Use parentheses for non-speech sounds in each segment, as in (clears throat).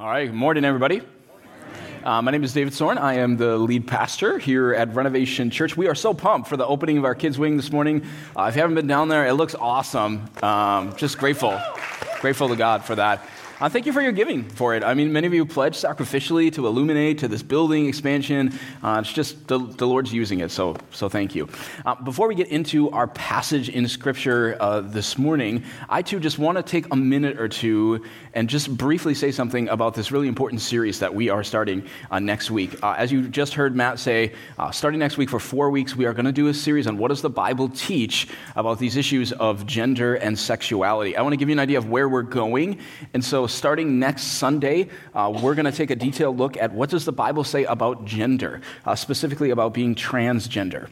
All right, good morning, everybody. Uh, my name is David Sorn. I am the lead pastor here at Renovation Church. We are so pumped for the opening of our kids' wing this morning. Uh, if you haven't been down there, it looks awesome. Um, just grateful, grateful to God for that. Uh, thank you for your giving for it. I mean, many of you pledged sacrificially to illuminate to this building expansion. Uh, it's just the, the, Lord's using it, so, so thank you. Uh, before we get into our passage in Scripture uh, this morning, I too just want to take a minute or two and just briefly say something about this really important series that we are starting uh, next week. Uh, as you just heard Matt say, starting next week for four weeks, we are going to do a series on what does the Bible teach about these issues of gender and sexuality. I want to give you an idea of where we're going, and so starting next Sunday, uh, we're going to take a detailed look at what does the Bible say about gender, uh, specifically about being transgender.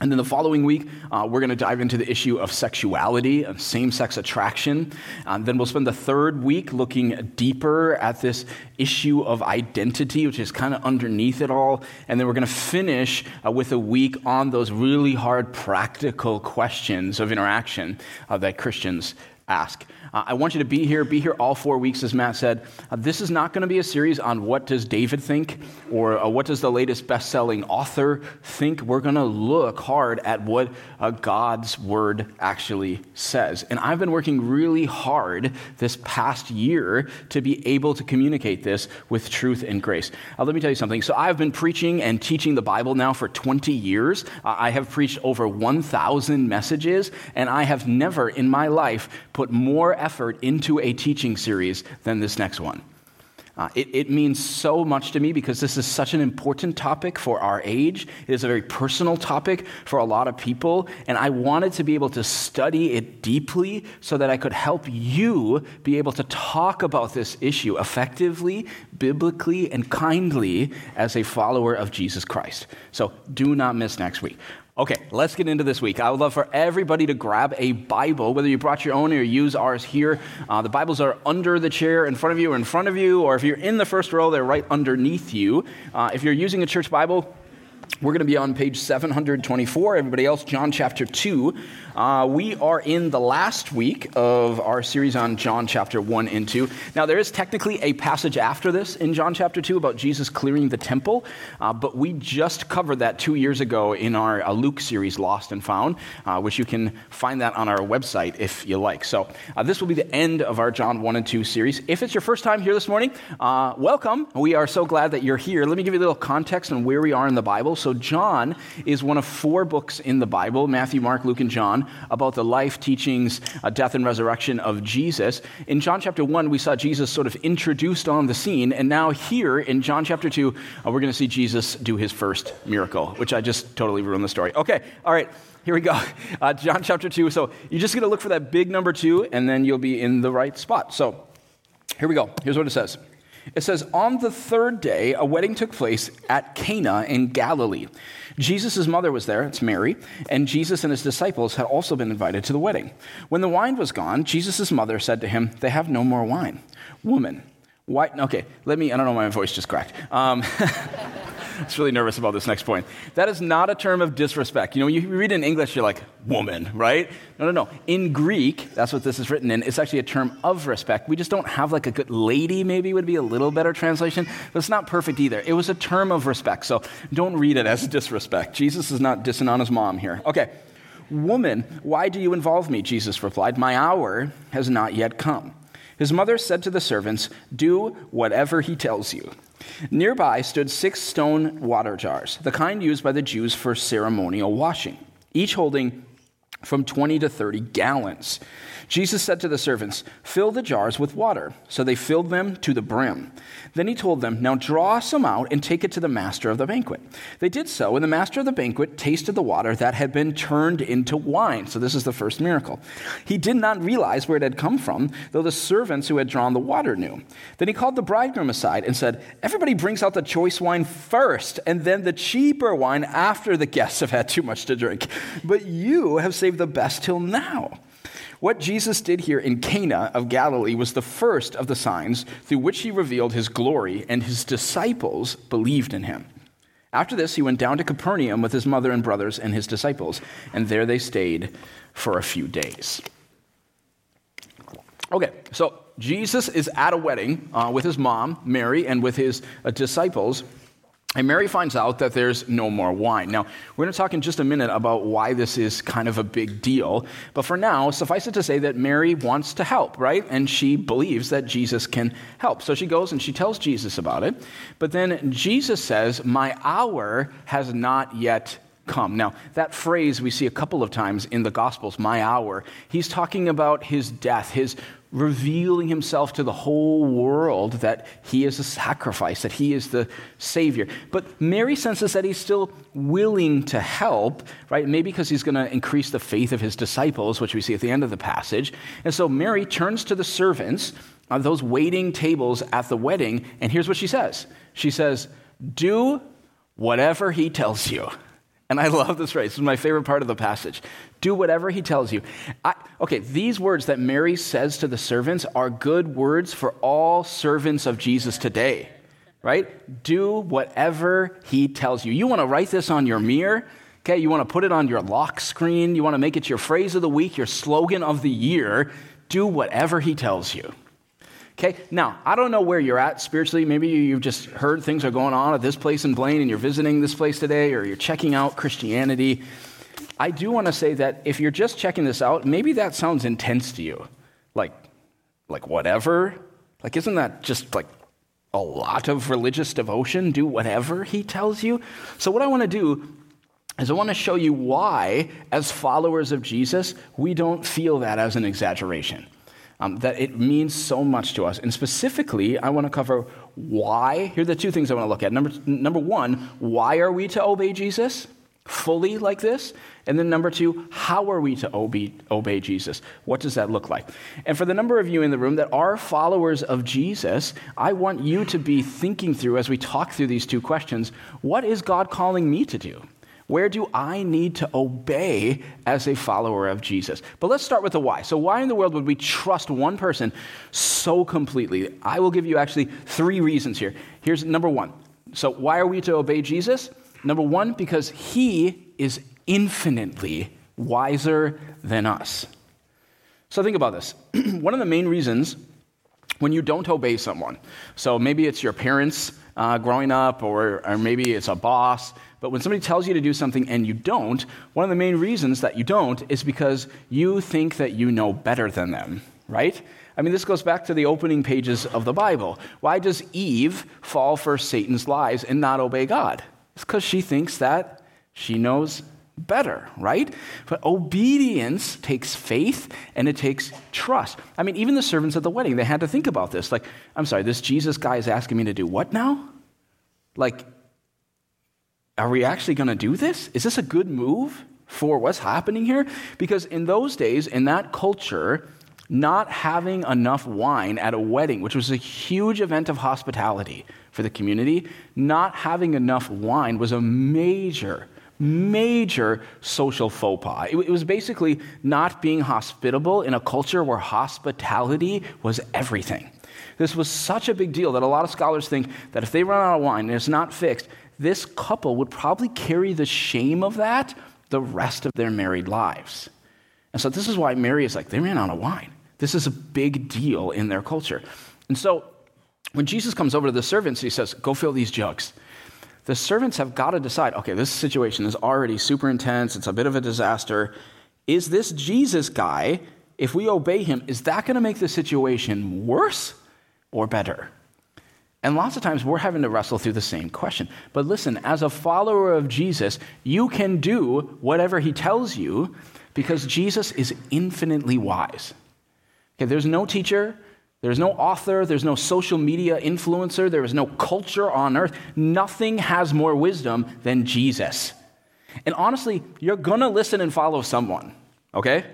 And then the following week, uh, we're going to dive into the issue of sexuality and same sex attraction. Um, then we'll spend the third week looking deeper at this issue of identity, which is kind of underneath it all. And then we're going to finish uh, with a week on those really hard practical questions of interaction uh, that Christians ask. Uh, I want you to be here, be here all four weeks, as Matt said. Uh, this is not going to be a series on what does David think or uh, what does the latest best-selling author think. We're going to look hard at what uh, God's word actually says. And I've been working really hard this past year to be able to communicate this with truth and grace. Uh, let me tell you something. So I've been preaching and teaching the Bible now for 20 years. Uh, I have preached over 1,000 messages, and I have never in my life put more effort into a teaching series than this next one. Uh, it, it, means so much to me because this is such an important topic for our age. It is a very personal topic for a lot of people, and I wanted to be able to study it deeply so that I could help you be able to talk about this issue effectively, biblically, and kindly as a follower of Jesus Christ. So do not miss next week. Okay, let's get into this week. I would love for everybody to grab a Bible, whether you brought your own or use ours here. Uh, the Bibles are under the chair in front of you or in front of you, or if you're in the first row, they're right underneath you. Uh, if you're using a church Bible, we're going to be on page 724. Everybody else, John chapter 2. Uh, we are in the last week of our series on John chapter 1 and 2. Now, there is technically a passage after this in John chapter 2 about Jesus clearing the temple, uh, but we just covered that two years ago in our uh, Luke series, Lost and Found, uh, which you can find that on our website if you like. So, uh, this will be the end of our John 1 and 2 series. If it's your first time here this morning, uh, welcome. We are so glad that you're here. Let me give you a little context on where we are in the Bible. So, John is one of four books in the Bible Matthew, Mark, Luke, and John about the life, teachings, uh, death, and resurrection of Jesus. In John chapter 1, we saw Jesus sort of introduced on the scene, and now here in John chapter 2, uh, we're going to see Jesus do his first miracle, which I just totally ruined the story. Okay, all right. Here we go. (laughs) Uh, John chapter 2. So you're just going to look for that big number 2, and then you'll be in the right spot. So here we go. Here's what it says. It says, On the third day, a wedding took place at Cana in Galilee. Jesus' mother was there, it's Mary, and Jesus and his disciples had also been invited to the wedding. When the wine was gone, Jesus' mother said to him, They have no more wine. Woman, why? Okay, let me, I don't know, my voice just cracked. Um, (laughs) (laughs) was really nervous about this next point. That is not a term of disrespect. You know, when you read in English, you're like, woman, right? No, no, no. In Greek, that's what this is written in, it's actually a term of respect. We just don't have like a good lady, maybe would be a little better translation, but it's not perfect either. It was a term of respect, so don't read it as disrespect. Jesus is not dissing on his mom here. Okay. Woman, why do you involve me? Jesus replied, My hour has not yet come. His mother said to the servants, Do whatever he tells you. Nearby stood six stone water jars, the kind used by the Jews for ceremonial washing, each holding from 20 to 30 gallons. Jesus said to the servants, Fill the jars with water. So they filled them to the brim. Then he told them, Now draw some out and take it to the master of the banquet. They did so, and the master of the banquet tasted the water that had been turned into wine. So this is the first miracle. He did not realize where it had come from, though the servants who had drawn the water knew. Then he called the bridegroom aside and said, Everybody brings out the choice wine first, and then the cheaper wine after the guests have had too much to drink. But you have saved the best till now. What Jesus did here in Cana of Galilee was the first of the signs through which he revealed his glory, and his disciples believed in him. After this, he went down to Capernaum with his mother and brothers and his disciples, and there they stayed for a few days. Okay, so Jesus is at a wedding uh, with his mom, Mary, and with his uh, disciples. And Mary finds out that there's no more wine. Now, we're going to talk in just a minute about why this is kind of a big deal. But for now, suffice it to say that Mary wants to help, right? And she believes that Jesus can help. So she goes and she tells Jesus about it. But then Jesus says, My hour has not yet come. Now, that phrase we see a couple of times in the Gospels, my hour, he's talking about his death, his revealing himself to the whole world that he is a sacrifice, that he is the Savior. But Mary senses that he's still willing to help, right? Maybe because he's going to increase the faith of his disciples, which we see at the end of the passage. And so Mary turns to the servants those waiting tables at the wedding, and here's what she says She says, Do whatever he tells you. (laughs) And I love this phrase. This is my favorite part of the passage. Do whatever he tells you. I, okay, these words that Mary says to the servants are good words for all servants of Jesus today, right? Do whatever he tells you. You want to write this on your mirror? Okay, you want to put it on your lock screen? You want to make it your phrase of the week, your slogan of the year? Do whatever he tells you. Okay, now, I don't know where you're at spiritually. Maybe you've just heard things are going on at this place in Blaine and you're visiting this place today or you're checking out Christianity. I do want to say that if you're just checking this out, maybe that sounds intense to you. Like, like whatever? Like, isn't that just like a lot of religious devotion? Do whatever he tells you? So, what I want to do is I want to show you why, as followers of Jesus, we don't feel that as an exaggeration um, that it means so much to us. And specifically, I want to cover why. Here are the two things I want to look at. Number, number one, why are we to obey Jesus? Fully like this? And then number two, how are we to obey, obey Jesus? What does that look like? And for the number of you in the room that are followers of Jesus, I want you to be thinking through as we talk through these two questions what is God calling me to do? Where do I need to obey as a follower of Jesus? But let's start with the why. So, why in the world would we trust one person so completely? I will give you actually three reasons here. Here's number one. So, why are we to obey Jesus? Number one, because he is infinitely wiser than us. So, think about this. (clears throat) one of the main reasons when you don't obey someone, so maybe it's your parents uh, growing up, or, or maybe it's a boss, but when somebody tells you to do something and you don't, one of the main reasons that you don't is because you think that you know better than them, right? I mean, this goes back to the opening pages of the Bible. Why does Eve fall for Satan's lies and not obey God? It's because she thinks that she knows better, right? But obedience takes faith and it takes trust. I mean, even the servants at the wedding, they had to think about this. Like, I'm sorry, this Jesus guy is asking me to do what now? Like, are we actually going to do this? Is this a good move for what's happening here? Because in those days, in that culture, not having enough wine at a wedding, which was a huge event of hospitality for the community, not having enough wine was a major, major social faux pas. It, was basically not being hospitable in a culture where hospitality was everything. This was such a big deal that a lot of scholars think that if they run out of wine and it's not fixed, this couple would probably carry the shame of that the rest of their married lives. And so this is why Mary is like, they ran out of wine. This is a big deal in their culture. And so when Jesus comes over to the servants, he says, Go fill these jugs. The servants have got to decide okay, this situation is already super intense, it's a bit of a disaster. Is this Jesus guy, if we obey him, is that going to make the situation worse or better? And lots of times we're having to wrestle through the same question. But listen, as a follower of Jesus, you can do whatever he tells you because Jesus is infinitely wise. Okay, there's no teacher, there's no author, there's no social media influencer, there is no culture on earth. Nothing has more wisdom than Jesus. And honestly, you're going to listen and follow someone, okay?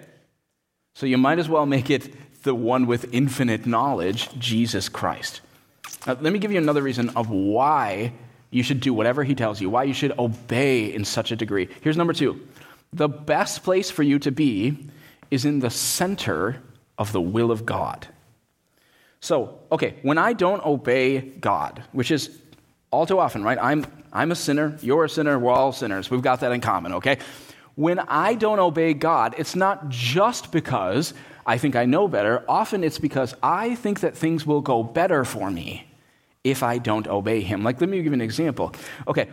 So you might as well make it the one with infinite knowledge, Jesus Christ. Now, let me give you another reason of why you should do whatever he tells you, why you should obey in such a degree. Here's number two the best place for you to be is in the center of the will of God. So, okay, when I don't obey God, which is all too often, right? I'm, I'm a sinner, you're a sinner, we're all sinners. We've got that in common, okay? When I don't obey God, it's not just because I think I know better, often it's because I think that things will go better for me if I don't obey him. Like, let me give an example. Okay,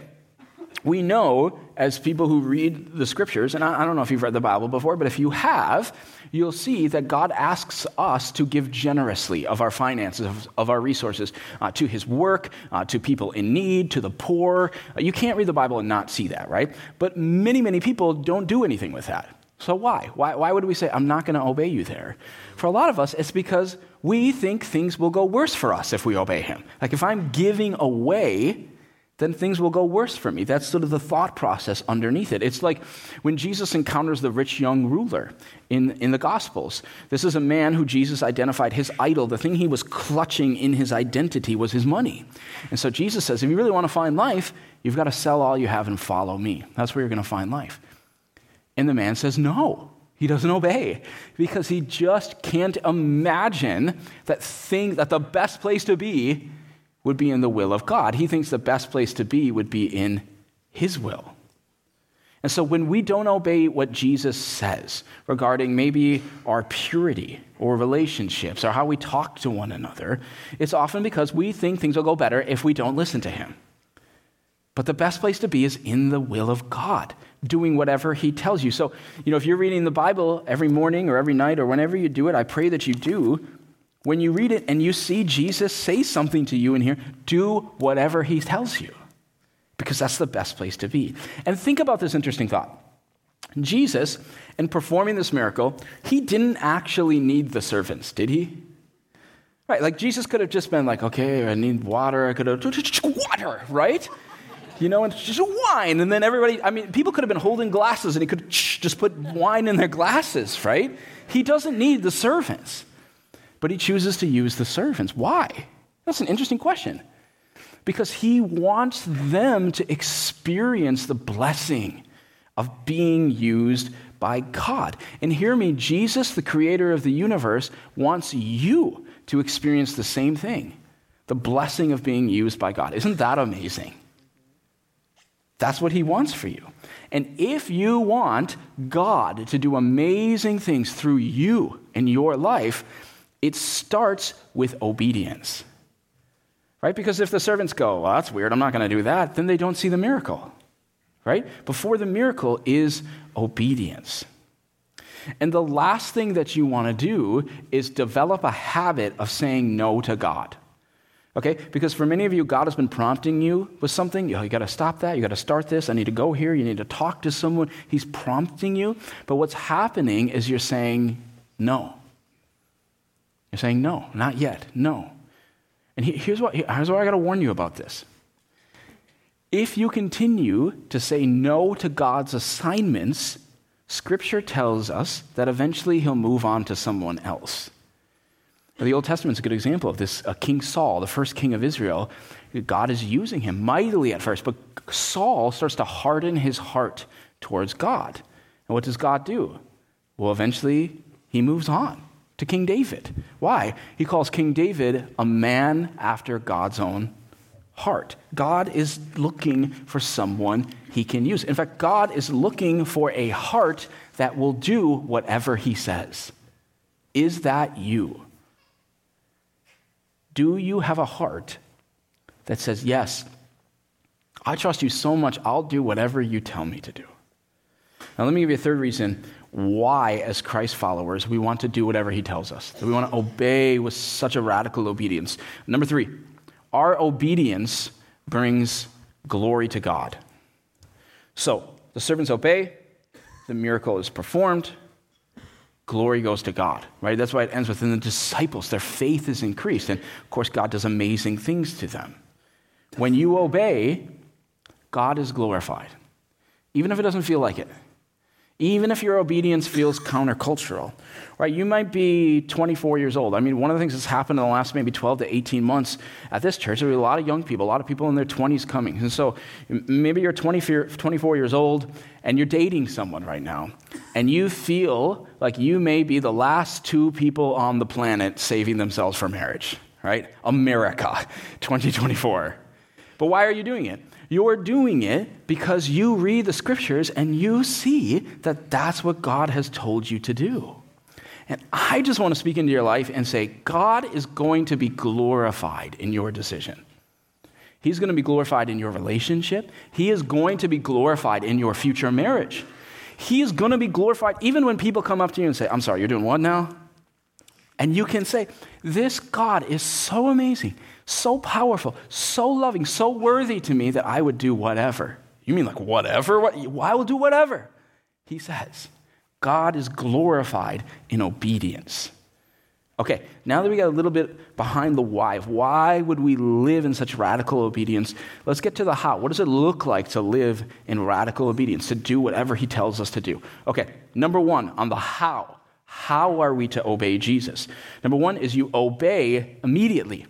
we know as people who read the scriptures, and I, I, don't know if you've read the Bible before, but if you have, you'll see that God asks us to give generously of our finances, of, of our resources, uh, to his work, uh, to people in need, to the poor. Uh, you can't read the Bible and not see that, right? But many, many people don't do anything with that. So why? Why, why would we say, I'm not going to obey you there? For a lot of us, it's because we think things will go worse for us if we obey him. Like if I'm giving away then things will go worse for me. That's sort of the thought process underneath it. It's like when Jesus encounters the rich young ruler in, in the Gospels. This is a man who Jesus identified his idol. The thing he was clutching in his identity was his money. And so Jesus says, if you really want to find life, you've got to sell all you have and follow me. That's where you're going to find life. And the man says, no. He doesn't obey because he just can't imagine that thing that the best place to be would be in the will of God. He thinks the best place to be would be in His will. And so when we don't obey what Jesus says regarding maybe our purity or relationships or how we talk to one another, it's often because we think things will go better if we don't listen to Him. But the best place to be is in the will of God, doing whatever He tells you. So, you know, if you're reading the Bible every morning or every night or whenever you do it, I pray that you do when you read it and you see Jesus say something to you in here, do whatever he tells you, because that's the best place to be. And think about this interesting thought. Jesus, in performing this miracle, he didn't actually need the servants, did he? Right, like Jesus could have just been like, okay, I need water, I could have, (laughs) water, right? You know, and just wine. And then everybody, I mean, people could have been holding glasses and he could just put wine in their glasses, right? He doesn't need the servants but he chooses to use the servants. Why? That's an interesting question. Because he wants them to experience the blessing of being used by God. And hear me, Jesus, the creator of the universe, wants you to experience the same thing the blessing of being used by God. Isn't that amazing? That's what he wants for you. And if you want God to do amazing things through you in your life, it starts with obedience. Right? Because if the servants go, well, that's weird, I'm not going to do that, then they don't see the miracle. Right? Before the miracle is obedience. And the last thing that you want to do is develop a habit of saying no to God. Okay? Because for many of you, God has been prompting you with something. You, know, you got to stop that. You got to start this. I need to go here. You need to talk to someone. He's prompting you. But what's happening is you're saying no. You're saying, no, not yet, no. And here's what, here's what I got to warn you about this. If you continue to say no to God's assignments, Scripture tells us that eventually he'll move on to someone else. The Old Testament's a good example of this. Uh, king Saul, the first king of Israel, God is using him mightily at first, but Saul starts to harden his heart towards God. And what does God do? Well, eventually he moves on to King David. Why? He calls King David a man after God's own heart. God is looking for someone he can use. In fact, God is looking for a heart that will do whatever he says. Is that you? Do you have a heart that says, Yes, I trust you so much, I'll do whatever you tell me to do? Now, let me give you a third reason why, as Christ followers, we want to do whatever he tells us, that we want to obey with such a radical obedience. Number three, our obedience brings glory to God. So, the servants obey, the miracle is performed, glory goes to God, right? That's why it ends with in the disciples, their faith is increased. And of course, God does amazing things to them. When you obey, God is glorified, even if it doesn't feel like it even if your obedience feels countercultural. Right? You might be 24 years old. I mean, one of the things that's happened in the last maybe 12 to 18 months at this church, there are a lot of young people, a lot of people in their 20s coming. And so maybe you're 24 years old and you're dating someone right now, and you feel like you may be the last two people on the planet saving themselves for marriage, right? America, 2024. But why are you doing it? You're doing it because you read the scriptures and you see that that's what God has told you to do. And I just want to speak into your life and say, God is going to be glorified in your decision. He's going to be glorified in your relationship. He is going to be glorified in your future marriage. He is going to be glorified even when people come up to you and say, I'm sorry, you're doing what now? And you can say, This God is so amazing, so powerful, so loving, so worthy to me that I would do whatever. You mean like whatever? What, I will do whatever. He says, God is glorified in obedience. Okay, now that we got a little bit behind the why why would we live in such radical obedience, let's get to the how. What does it look like to live in radical obedience, to do whatever he tells us to do? Okay, number one, on the how. How are we to obey Jesus? Number one is you obey immediately,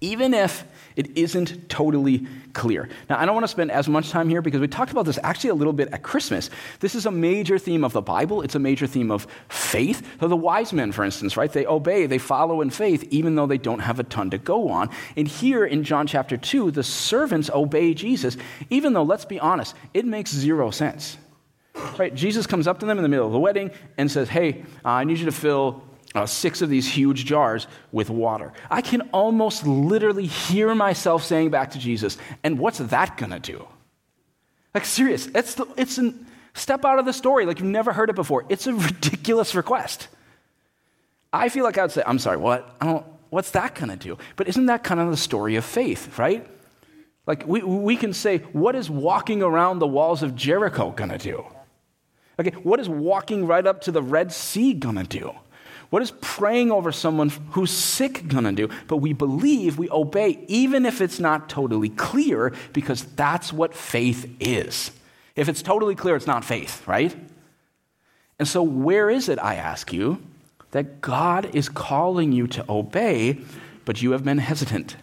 even if it isn't totally clear. Now, I don't want to spend as much time here because we talked about this actually a little bit at Christmas. This is a major theme of the Bible, it's a major theme of faith. So, the wise men, for instance, right, they obey, they follow in faith, even though they don't have a ton to go on. And here in John chapter 2, the servants obey Jesus, even though, let's be honest, it makes zero sense. Right? Jesus comes up to them in the middle of the wedding and says, Hey, I need you to fill uh, six of these huge jars with water. I can almost literally hear myself saying back to Jesus, and what's that gonna do? Like, serious, it's, the, it's a step out of the story, like you've never heard it before. It's a (laughs) ridiculous request. I feel like I would say, I'm sorry, what? I don't, what's that gonna do? But isn't that kind of the story of faith, right? Like, we, we can say, what is walking around the walls of Jericho gonna do? Okay, what is walking right up to the Red Sea gonna do? What is praying over someone who's sick gonna do? But we believe, we obey, even if it's not totally clear, because that's what faith is. If it's totally clear, it's not faith, right? And so, where is it, I ask you, that God is calling you to obey, but you have been hesitant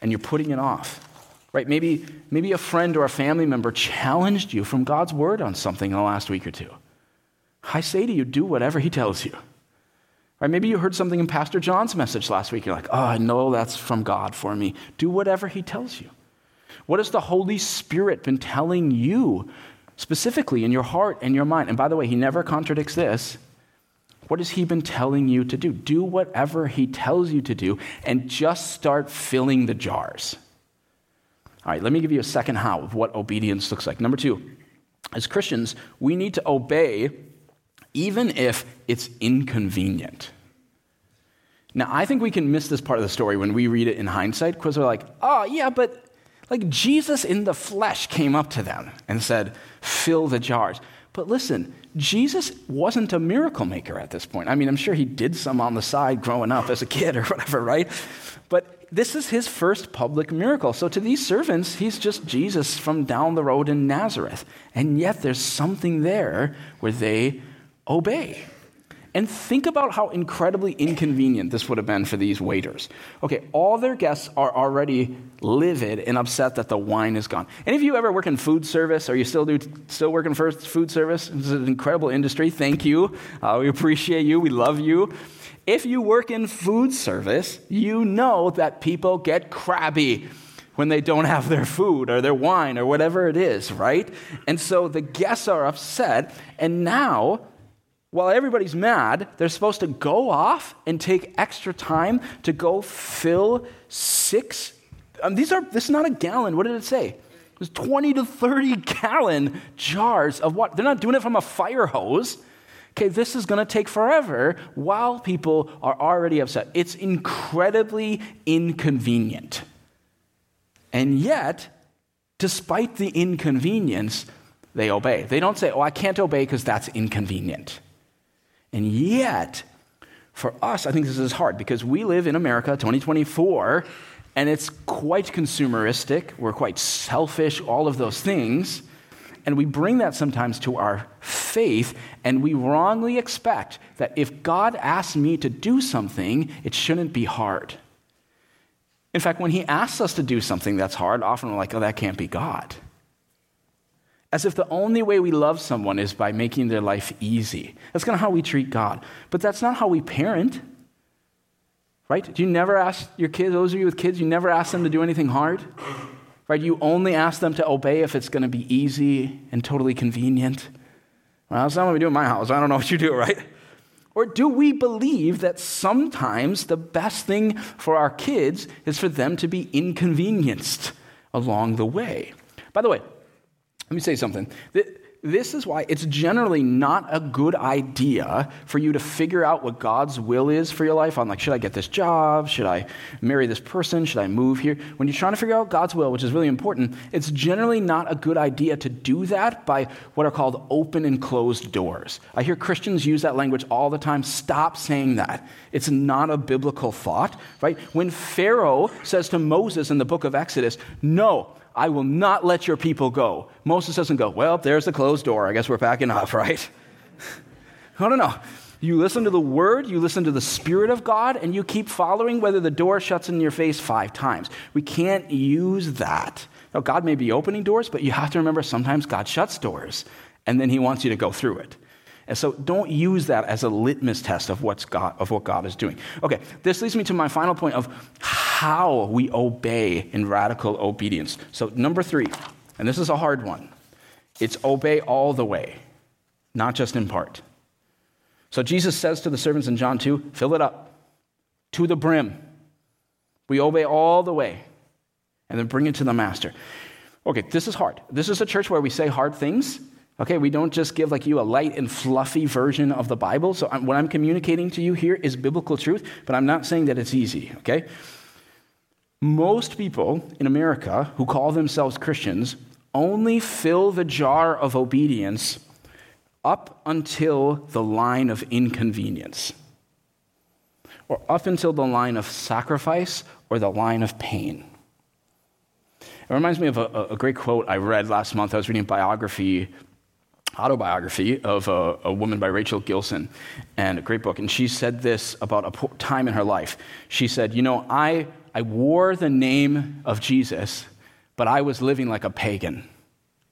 and you're putting it off? Right? Maybe, maybe a friend or a family member challenged you from God's word on something in the last week or two. I say to you, do whatever he tells you. Right? Maybe you heard something in Pastor John's message last week. You're like, oh, I know that's from God for me. Do whatever He tells you. What has the Holy Spirit been telling you specifically in your heart and your mind? And by the way, He never contradicts this. What has He been telling you to do? Do whatever He tells you to do and just start filling the jars. All right, let me give you a second how of what obedience looks like. Number two, as Christians, we need to obey even if it's inconvenient. Now, I think we can miss this part of the story when we read it in hindsight because we're like, oh, yeah, but like Jesus in the flesh came up to them and said, fill the jars. But listen, Jesus wasn't a miracle maker at this point. I mean, I'm sure he did some on the side growing up as a kid or (laughs) whatever, right? But this is his first public miracle. So to these servants, he's just Jesus from down the road in Nazareth. And yet there's something there where they obey. And think about how incredibly inconvenient this would have been for these waiters. Okay, all their guests are already livid and upset that the wine is gone. Any of you ever work in food service? Are you still do still working for food service? This is an incredible industry. Thank you. Uh, we appreciate you. We love you. If you work in food service, you know that people get crabby when they don't have their food or their wine or whatever it is, right? And so the guests are upset, and now while everybody's mad, they're supposed to go off and take extra time to go fill six. Um, these are, this is not a gallon. What did it say? It was 20 to 30 (laughs) gallon jars of what? They're not doing it from a fire hose. Okay, this is going to take forever while people are already upset. It's incredibly inconvenient. And yet, despite the inconvenience, they obey. They don't say, Oh, I can't obey because that's inconvenient. And yet, for us, I think this is hard because we live in America 2024 and it's quite consumeristic. We're quite selfish, all of those things. And we bring that sometimes to our faith, and we wrongly expect that if God asks me to do something, it shouldn't be hard. In fact, when He asks us to do something that's hard, often we're like, oh, that can't be God as if the only way we love someone is by making their life easy. That's kind of how we treat God. But that's not how we parent. Right? Do you never ask your kids, those of you with kids, you never ask them to do anything hard? Right? You only ask them to obey if it's going to be easy and totally convenient. Well, that's not what we do in my house. I don't know what you do, right? Or do we believe that sometimes the best thing for our kids is for them to be inconvenienced along the way? By the way, let me say something. This is why it's generally not a good idea for you to figure out what God's will is for your life on, like, should I get this job? Should I marry this person? Should I move here? When you're trying to figure out God's will, which is really important, it's generally not a good idea to do that by what are called open and closed doors. I hear Christians use that language all the time. Stop saying that. It's not a biblical thought, right? When Pharaoh says to Moses in the book of Exodus, no, I will not let your people go. Moses doesn't go, Well, there's the closed door. I guess we're packing up, (laughs) right? no, no, no. You listen to the word, you listen to the Spirit of God, and you keep following whether the door shuts in your face five times. We can't use that. Now, God may be opening doors, but you have to remember sometimes God shuts doors, and then He wants you to go through it. And so don't use that as a litmus test of, what's God, of what God is doing. Okay, this leads me to my final point of how we obey in radical obedience. So, number three, and this is a hard one it's obey all the way, not just in part. So, Jesus says to the servants in John 2 fill it up to the brim. We obey all the way and then bring it to the master. Okay, this is hard. This is a church where we say hard things Okay, we don't just give like you a light and fluffy version of the Bible. So I'm, what I'm communicating to you here is biblical truth, but I'm not saying that it's easy, okay? Most people in America who call themselves Christians only fill the jar of obedience up until the line of inconvenience, or up until the line of sacrifice or the line of pain. It reminds me of a, a great quote I read last month. I was reading a biography autobiography of a, a, woman by Rachel Gilson, and a great book. And she said this about a time in her life. She said, You know, I, I wore the name of Jesus, but I was living like a pagan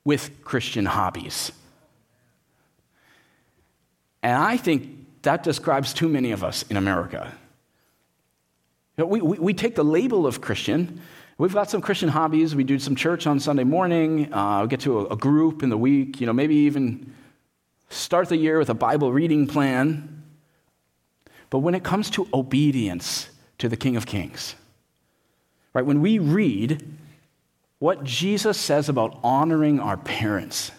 with Christian hobbies. And I think that describes too many of us in America. We, we, we take the label of Christian, We've got some Christian hobbies. We do some church on Sunday morning. Uh, we get to a, a group in the week. You know, maybe even start the year with a Bible reading plan. But when it comes to obedience to the King of Kings, right, when we read what Jesus says about honoring our parents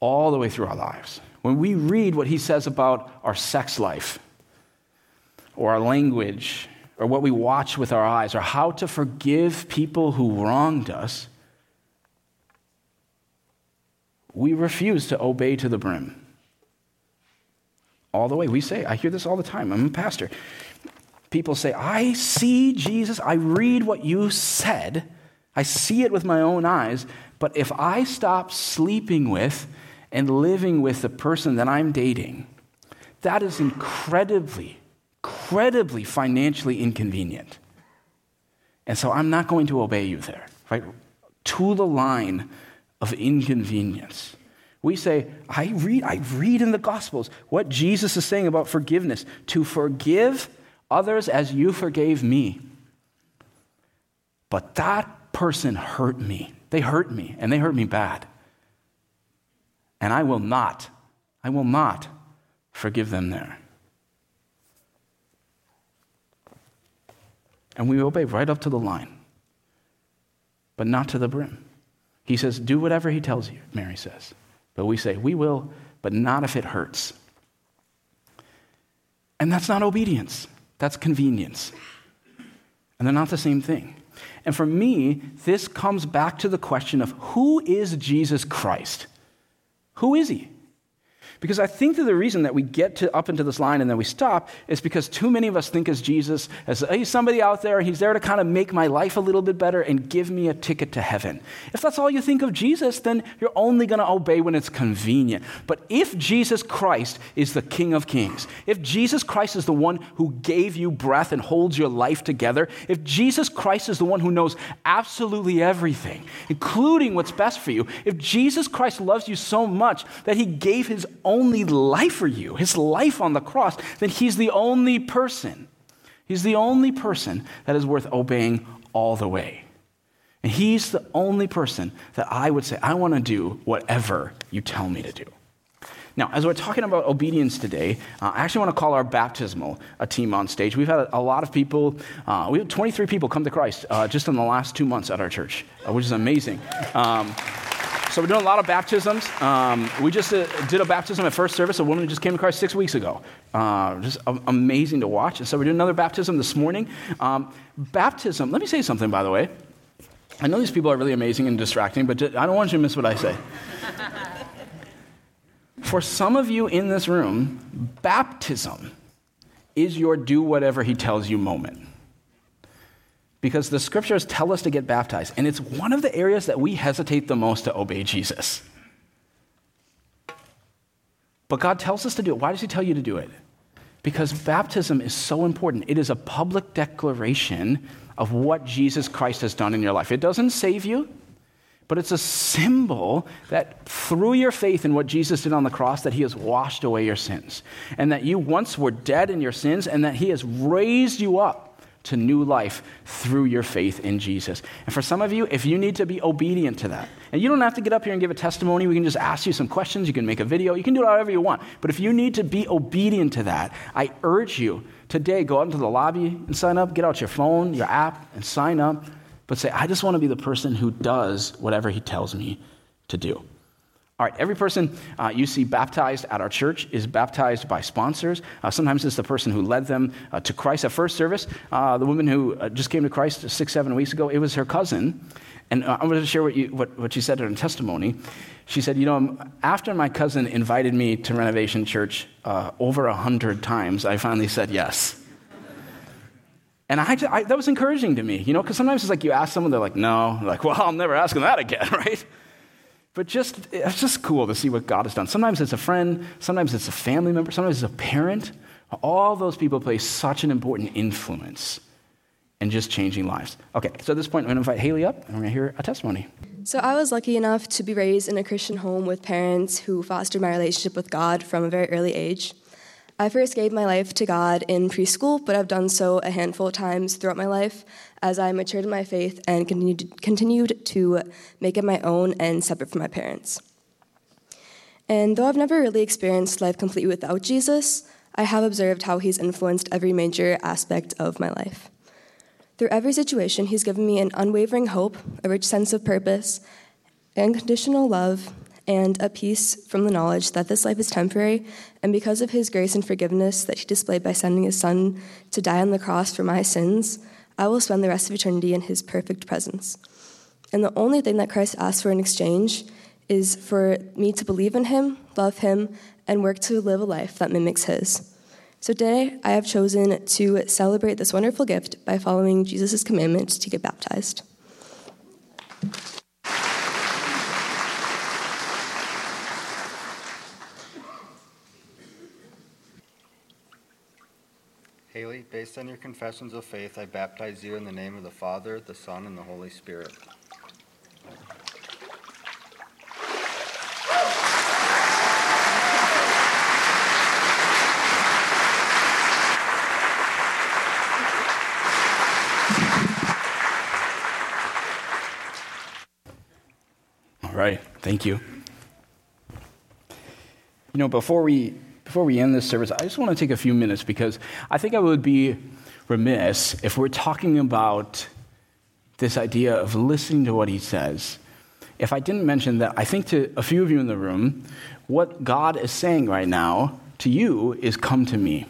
all the way through our lives, when we read what he says about our sex life or our language or what we watch with our eyes or how to forgive people who wronged us, we refuse to obey to the brim. All the way. We say, I hear this all the time. I'm a pastor. People say, I see Jesus, I read what you said, I see it with my own eyes, but if I stop sleeping with and living with the person that I'm dating, that is incredibly incredibly financially inconvenient. And so I'm not going to obey you there, right? To the line of inconvenience. We say, I read, I read in the Gospels what Jesus is saying about forgiveness to forgive others as you forgave me. But that person hurt me. They hurt me, and they hurt me bad. And I will not, I will not forgive them there. And we obey right up to the line, but not to the brim. He says, Do whatever he tells you, Mary says. But we say, We will, but not if it hurts. And that's not obedience, that's convenience. And they're not the same thing. And for me, this comes back to the question of who is Jesus Christ? Who is he? Because I think that the reason that we get to up into this line and then we stop is because too many of us think as Jesus as somebody out there, he's there to kind of make my life a little bit better and give me a ticket to heaven. If that's all you think of Jesus, then you're only going to obey when it's convenient. But if Jesus Christ is the King of Kings, if Jesus Christ is the one who gave you breath and holds your life together, if Jesus Christ is the one who knows absolutely everything, including what's best for you, if Jesus Christ loves you so much that he gave his only life for you, his life on the cross, then he's the only person. He's the only person that is worth obeying all the way. And he's the only person that I would say, I want to do whatever you tell me to do. Now, as we're talking about obedience today, uh, I actually want to call our baptismal a team on stage. We've had a, lot of people, uh, we have 23 people come to Christ uh, just in the last two months at our church, uh, which is amazing. Um, so we're doing a lot of baptisms. Um, we just uh, did a baptism at first service. A woman who just came to Christ six weeks ago. Uh, just amazing to watch. And so we're doing another baptism this morning. Um, baptism. Let me say something, by the way. I know these people are really amazing and distracting, but I don't want you to miss what I say. For some of you in this room, baptism is your do whatever he tells you moment because the scriptures tell us to get baptized, and it's one of the areas that we hesitate the most to obey Jesus. But God tells us to do it. Why does He tell you to do it? Because baptism is so important. It is a public declaration of what Jesus Christ has done in your life. It doesn't save you, but it's a symbol that through your faith in what Jesus did on the cross that he has washed away your sins and that you once were dead in your sins and that he has raised you up to new life through your faith in Jesus. And for some of you, if you need to be obedient to that, and you don't have to get up here and give a testimony, we can just ask you some questions, you can make a video, you can do whatever you want. But if you need to be obedient to that, I urge you today go out into the lobby and sign up, get out your phone, your app, and sign up. But say, I just want to be the person who does whatever he tells me to do. All right, every person uh, you see baptized at our church is baptized by sponsors. Uh, sometimes it's the person who led them uh, to Christ at first service. Uh, the woman who uh, just came to Christ six, seven weeks ago, it was her cousin. And uh, I'm going to share what, you, what, what she said in her testimony. She said, You know, after my cousin invited me to Renovation Church over a hundred times, I finally said yes. And I, I, that was encouraging to me, you know, because sometimes it's like you ask someone, they're like, no. Like, well, I'm never asking that again, (laughs) right? But just, it's just cool to see what God has done. Sometimes it's a friend, sometimes it's a family member, sometimes it's a parent. All those people play such an important influence in just changing lives. Okay, so at this point, I'm going to invite Haley up and we're going to hear a testimony. So, I was lucky enough to be raised in a Christian home with parents who fostered my relationship with God from a very early age. I first gave my life to God in preschool, but I've done so a handful of times throughout my life as I matured in my faith and continued, to make it my own and separate from my parents. And though I've never really experienced life completely without Jesus, I have observed how he's influenced every major aspect of my life. Through every situation, he's given me an unwavering hope, a rich sense of purpose, unconditional love, and a peace from the knowledge that this life is temporary, and because of his grace and forgiveness that he displayed by sending his son to die on the cross for my sins, I will spend the rest of eternity in his perfect presence. And the only thing that Christ asks for in exchange is for me to believe in him, love him, and work to live a life that mimics his. So today, I have chosen to celebrate this wonderful gift by following Jesus' commandment to get baptized. Haley, based on your confessions of faith, I baptize you in the name of the Father, the Son, and the Holy Spirit. All right, thank you. You know, before we before we end this service, I just want to take a few minutes because I think I would be remiss if we're talking about this idea of listening to what he says. If I didn't mention that, I think to a few of you in the room, what God is saying right now to you is come to me.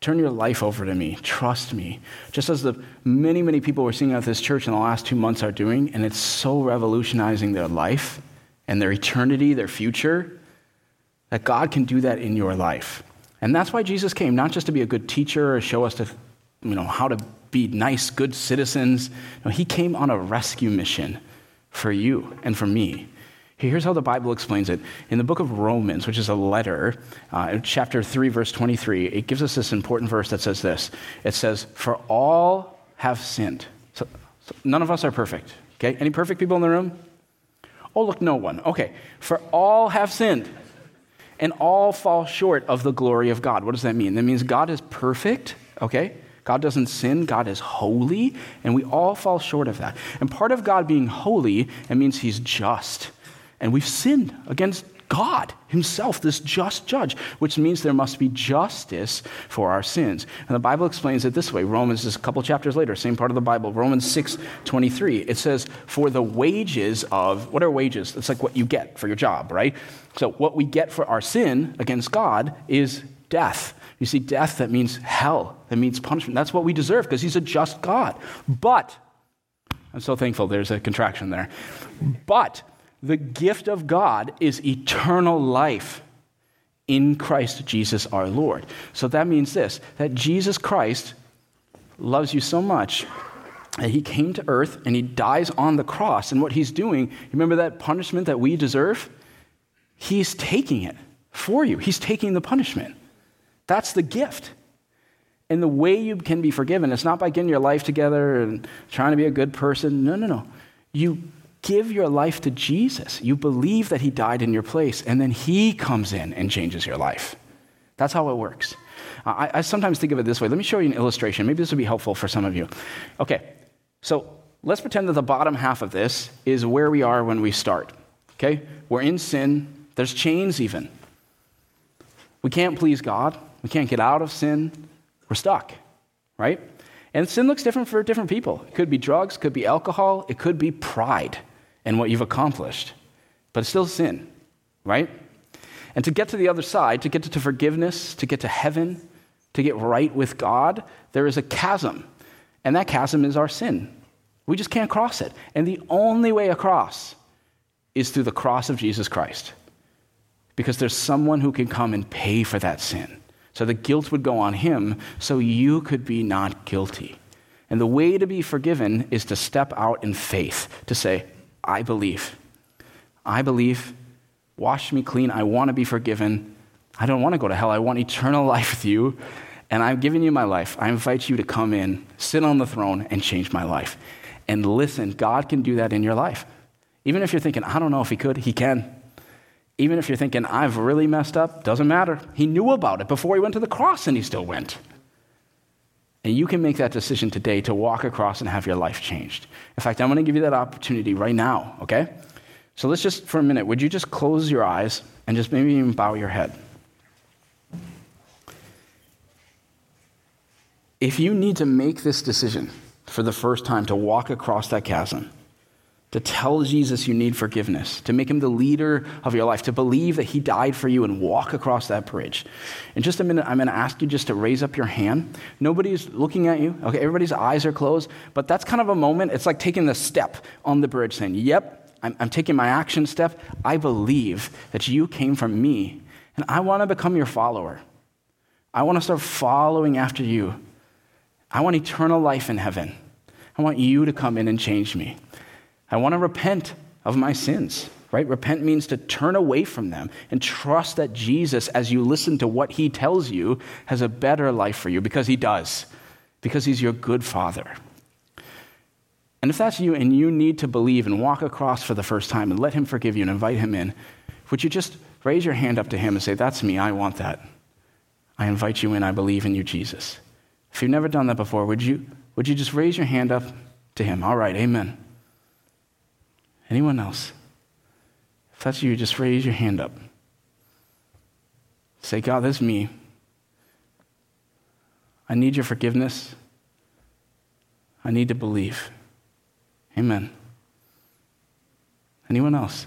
Turn your life over to me. Trust me. Just as the many, many people we're seeing at this church in the last two months are doing, and it's so revolutionizing their life and their eternity, their future that God can do that in your life. And that's why Jesus came, not just to be a good teacher or show us to, you know, how to be nice, good citizens. No, he came on a rescue mission for you and for me. Here's how the Bible explains it. In the book of Romans, which is a letter, uh, chapter 3, verse 23, it gives us this important verse that says this. It says, For all have sinned. So, so none of us are perfect. Okay? Any perfect people in the room? Oh, look, no one. Okay. For all have sinned and all fall short of the glory of God. What does that mean? That means God is perfect, okay? God doesn't sin, God is holy, and we all fall short of that. And part of God being holy, it means he's just. And we've sinned against God Himself, this just judge, which means there must be justice for our sins. And the Bible explains it this way. Romans is a couple chapters later, same part of the Bible, Romans 6 23. It says, For the wages of, what are wages? It's like what you get for your job, right? So what we get for our sin against God is death. You see, death, that means hell, that means punishment. That's what we deserve because He's a just God. But, I'm so thankful there's a contraction there. But, the gift of God is eternal life in Christ Jesus our Lord. So that means this that Jesus Christ loves you so much that he came to earth and he dies on the cross. And what he's doing, remember that punishment that we deserve? He's taking it for you, he's taking the punishment. That's the gift. And the way you can be forgiven, it's not by getting your life together and trying to be a good person. No, no, no. You give your life to Jesus. You believe that He died in your place, and then He comes in and changes your life. That's how it works. I, I, sometimes think of it this way. Let me show you an illustration. Maybe this will be helpful for some of you. Okay, so let's pretend that the bottom half of this is where we are when we start. Okay, we're in sin, there's chains even. We can't please God, we can't get out of sin, we're stuck, right? And sin looks different for different people. It could be drugs, could be alcohol, it could be pride and what you've accomplished. But it's still sin, right? And to get to the other side, to get to forgiveness, to get to heaven, to get right with God, there is a chasm. And that chasm is our sin. We just can't cross it. And the only way across is through the cross of Jesus Christ. Because there's someone who can come and pay for that sin. So the guilt would go on him so you could be not guilty. And the way to be forgiven is to step out in faith, to say, I believe. I believe. Wash me clean. I want to be forgiven. I don't want to go to hell. I want eternal (laughs) life with you. And I'm giving you my life. I invite you to come in, sit on the throne, and change my life. And listen, God can do that in your life. Even if you're thinking, I don't know if He could, He can. Even if you're thinking, I've really messed up, doesn't matter. He knew about it before He went to the cross, and He still went. And you can make that decision today to walk across and have your life changed. In fact, I'm going to give you that opportunity right now, okay? So let's just, for a minute, would you just close your eyes and just maybe even bow your head? If you need to make this decision for the first time to walk across that chasm, to tell Jesus you need forgiveness, to make him the leader of your life, to believe that he died for you and walk across that bridge. In just a minute, I'm going to ask you just to raise up your hand. Nobody's looking at you. Okay, everybody's eyes are closed, but that's kind of a moment. It's like taking the step on the bridge saying, Yep, I'm, I'm taking my action step. I believe that you came from me, and I want to become your follower. I want to start following after you. I want eternal life in heaven. I want you to come in and change me. I want to repent of my sins, right? Repent means to turn away from them and trust that Jesus, as you listen to what he tells you, has a better life for you because he does, because he's your good father. And if that's you and you need to believe and walk across for the first time and let him forgive you and invite him in, would you just raise your hand up to him and say, That's me, I want that. I invite you in, I believe in you, Jesus. If you've never done that before, would you, would you just raise your hand up to him? All right, amen. Anyone else? If that's you, just raise your hand up. Say, God, that's me. I need your forgiveness. I need to believe. Amen. Anyone else?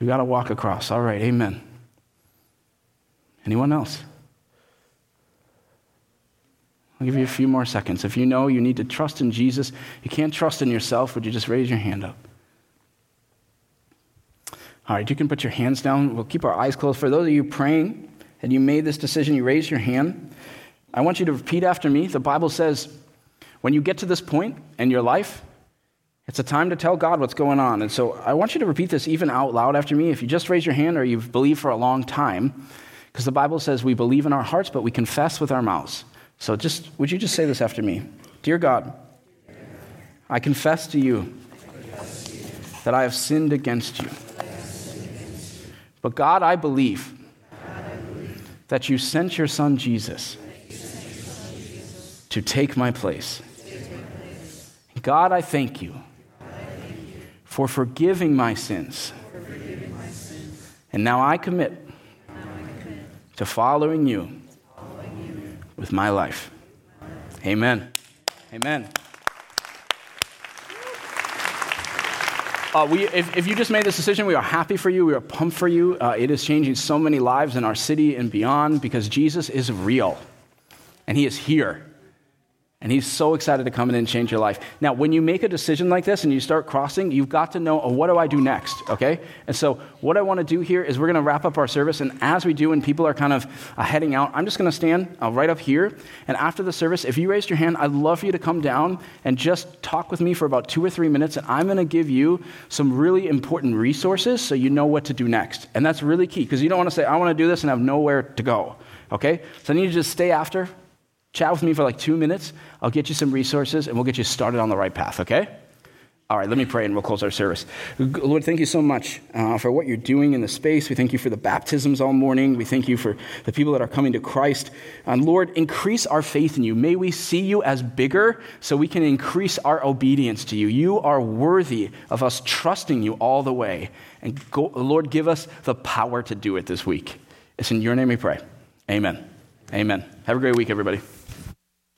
You got to walk across. All right, amen. Anyone else? I'll give you a few more seconds. If you know you need to trust in Jesus, you can't trust in yourself, would you just raise your hand up? All right, you can put your hands down. We'll keep our eyes closed. For those of you praying and you made this decision, you raise your hand. I want you to repeat after me. The Bible says when you get to this point in your life, it's a time to tell God what's going on. And so I want you to repeat this even out loud after me. If you just raise your hand or you've believed for a long time, because the Bible says we believe in our hearts, but we confess with our mouths. So just would you just say this after me? Dear God, I confess to you that I have sinned against you. But God, I believe that you sent your son Jesus to take my place. God, I thank you for forgiving my sins And now I commit to following you with my life. Amen. Amen. Uh, we, if, if, you just made this decision, we are happy for you. We are pumped for you. Uh, it is changing so many lives in our city and beyond because Jesus is real and he is here. And he's so excited to come in and change your life. Now, when you make a decision like this and you start crossing, you've got to know, oh, what do I do next? Okay? And so, what I want to do here is we're going to wrap up our service. And as we do, and people are kind of uh, heading out, I'm just going to stand uh, right up here. And after the service, if you raised your hand, I'd love for you to come down and just talk with me for about two or three minutes. And I'm going to give you some really important resources so you know what to do next. And that's really key because you don't want to say, I want to do this and have nowhere to go. Okay? So, I need you to just stay after Chat with me for like two minutes. I'll get you some resources and we'll get you started on the right path, okay? All right, let me pray and we'll close our service. Lord, thank you so much uh, for what you're doing in the space. We thank you for the baptisms all morning. We thank you for the people that are coming to Christ. And Lord, increase our faith in you. May we see you as bigger so we can increase our obedience to you. You are worthy of us trusting you all the way. And go, Lord, give us the power to do it this week. It's in your name we pray. Amen. Amen. Have a great week, everybody.